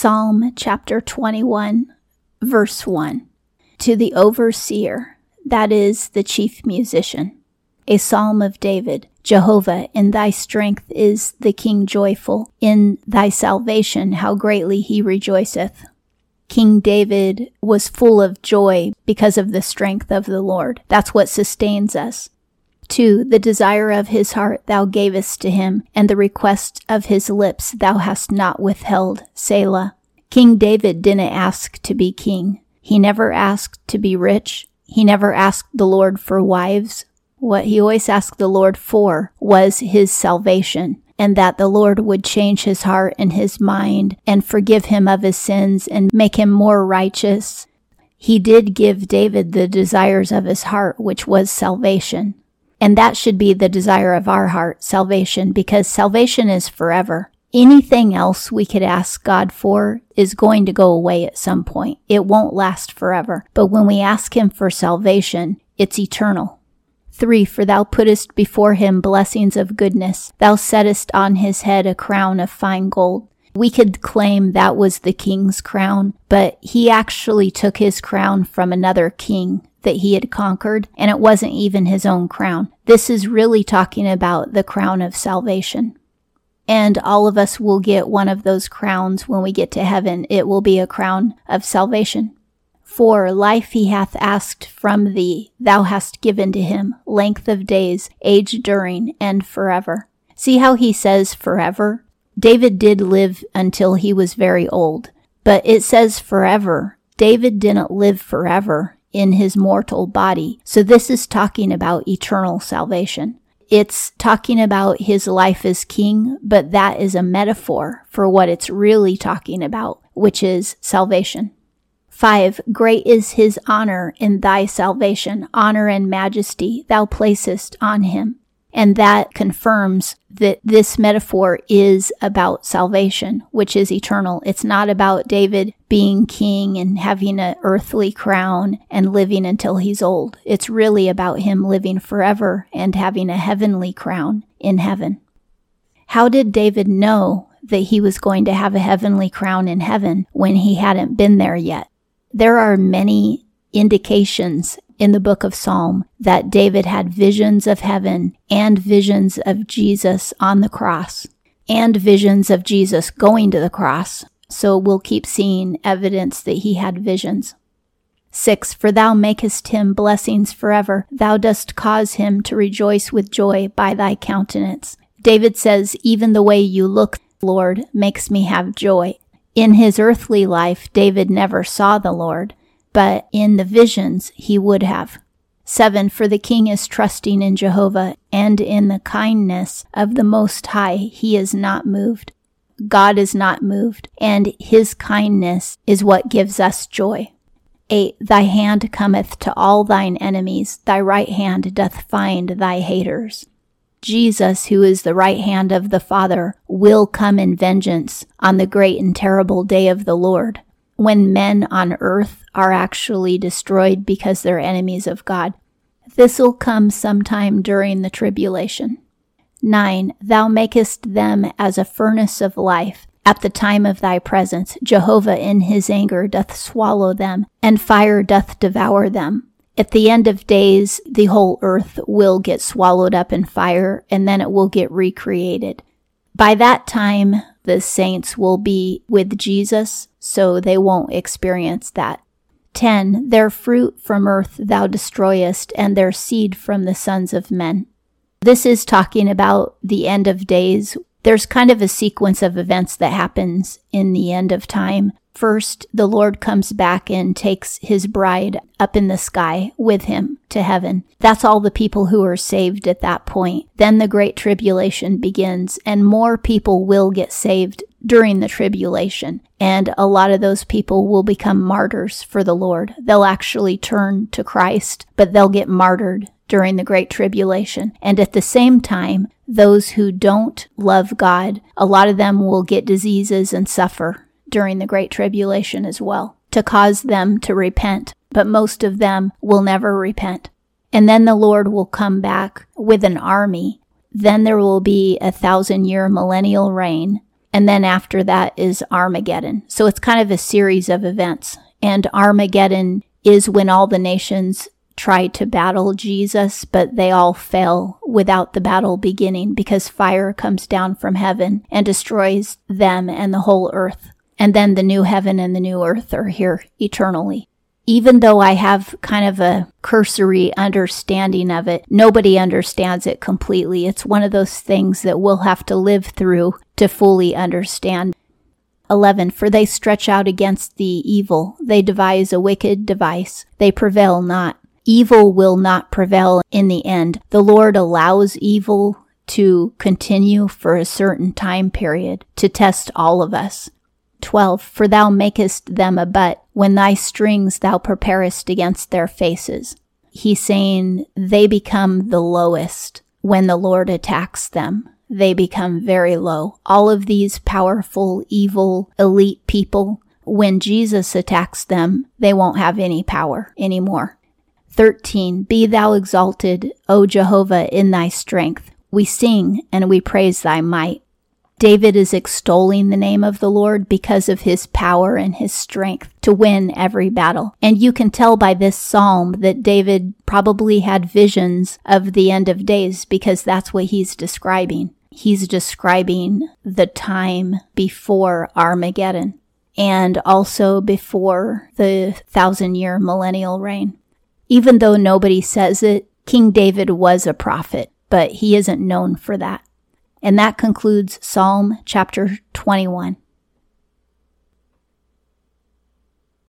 Psalm chapter 21, verse 1. To the overseer, that is the chief musician. A psalm of David. Jehovah, in thy strength is the king joyful. In thy salvation, how greatly he rejoiceth. King David was full of joy because of the strength of the Lord. That's what sustains us. 2. The desire of his heart thou gavest to him, and the request of his lips thou hast not withheld. Selah. King David didn't ask to be king. He never asked to be rich. He never asked the Lord for wives. What he always asked the Lord for was his salvation, and that the Lord would change his heart and his mind and forgive him of his sins and make him more righteous. He did give David the desires of his heart, which was salvation. And that should be the desire of our heart, salvation, because salvation is forever. Anything else we could ask God for is going to go away at some point. It won't last forever. But when we ask Him for salvation, it's eternal. 3. For thou puttest before him blessings of goodness. Thou settest on his head a crown of fine gold. We could claim that was the king's crown, but he actually took his crown from another king that he had conquered, and it wasn't even his own crown. This is really talking about the crown of salvation. And all of us will get one of those crowns when we get to heaven. It will be a crown of salvation. For life he hath asked from thee, thou hast given to him, length of days, age during, and forever. See how he says forever? David did live until he was very old, but it says forever. David didn't live forever in his mortal body. So this is talking about eternal salvation. It's talking about his life as king, but that is a metaphor for what it's really talking about, which is salvation. 5. Great is his honor in thy salvation, honor and majesty thou placest on him. And that confirms that this metaphor is about salvation, which is eternal. It's not about David being king and having an earthly crown and living until he's old. It's really about him living forever and having a heavenly crown in heaven. How did David know that he was going to have a heavenly crown in heaven when he hadn't been there yet? There are many indications in the book of Psalm that David had visions of heaven and visions of Jesus on the cross and visions of Jesus going to the cross. So we'll keep seeing evidence that he had visions. 6. For thou makest him blessings forever. Thou dost cause him to rejoice with joy by thy countenance. David says, Even the way you look, Lord, makes me have joy. In his earthly life, David never saw the Lord, but in the visions he would have. 7. For the king is trusting in Jehovah, and in the kindness of the Most High he is not moved. God is not moved, and his kindness is what gives us joy. 8. Thy hand cometh to all thine enemies, thy right hand doth find thy haters. Jesus, who is the right hand of the Father, will come in vengeance on the great and terrible day of the Lord when men on earth are actually destroyed because they're enemies of God. This'll come sometime during the tribulation. 9. Thou makest them as a furnace of life. At the time of thy presence, Jehovah in his anger doth swallow them, and fire doth devour them. At the end of days, the whole earth will get swallowed up in fire, and then it will get recreated. By that time, the saints will be with Jesus, so they won't experience that. 10. Their fruit from earth thou destroyest, and their seed from the sons of men. This is talking about the end of days. There's kind of a sequence of events that happens in the end of time. First, the Lord comes back and takes his bride up in the sky with him to heaven. That's all the people who are saved at that point. Then the great tribulation begins and more people will get saved during the tribulation. And a lot of those people will become martyrs for the Lord. They'll actually turn to Christ, but they'll get martyred during the Great Tribulation. And at the same time, those who don't love God, a lot of them will get diseases and suffer during the Great Tribulation as well to cause them to repent. But most of them will never repent. And then the Lord will come back with an army. Then there will be a thousand year millennial reign And then after that is Armageddon. So it's kind of a series of events. And Armageddon is when all the nations try to battle Jesus, but they all fail without the battle beginning because fire comes down from heaven and destroys them and the whole earth. And then the new heaven and the new earth are here eternally. Even though I have kind of a cursory understanding of it, nobody understands it completely. It's one of those things that we'll have to live through to fully understand. 11. For they stretch out against the evil. They devise a wicked device. They prevail not. Evil will not prevail in the end. The Lord allows evil to continue for a certain time period to test all of us. 12. For thou makest them a butt when thy strings thou preparest against their faces. He's saying they become the lowest when the Lord attacks them. They become very low. All of these powerful, evil, elite people, when Jesus attacks them, they won't have any power anymore. 13. Be thou exalted, O Jehovah, in thy strength. We sing and we praise thy might. David is extolling the name of the Lord because of his power and his strength to win every battle. And you can tell by this psalm that David probably had visions of the end of days because that's what he's describing. He's describing the time before Armageddon and also before the thousand year millennial reign. Even though nobody says it, King David was a prophet, but he isn't known for that. And that concludes Psalm chapter 21.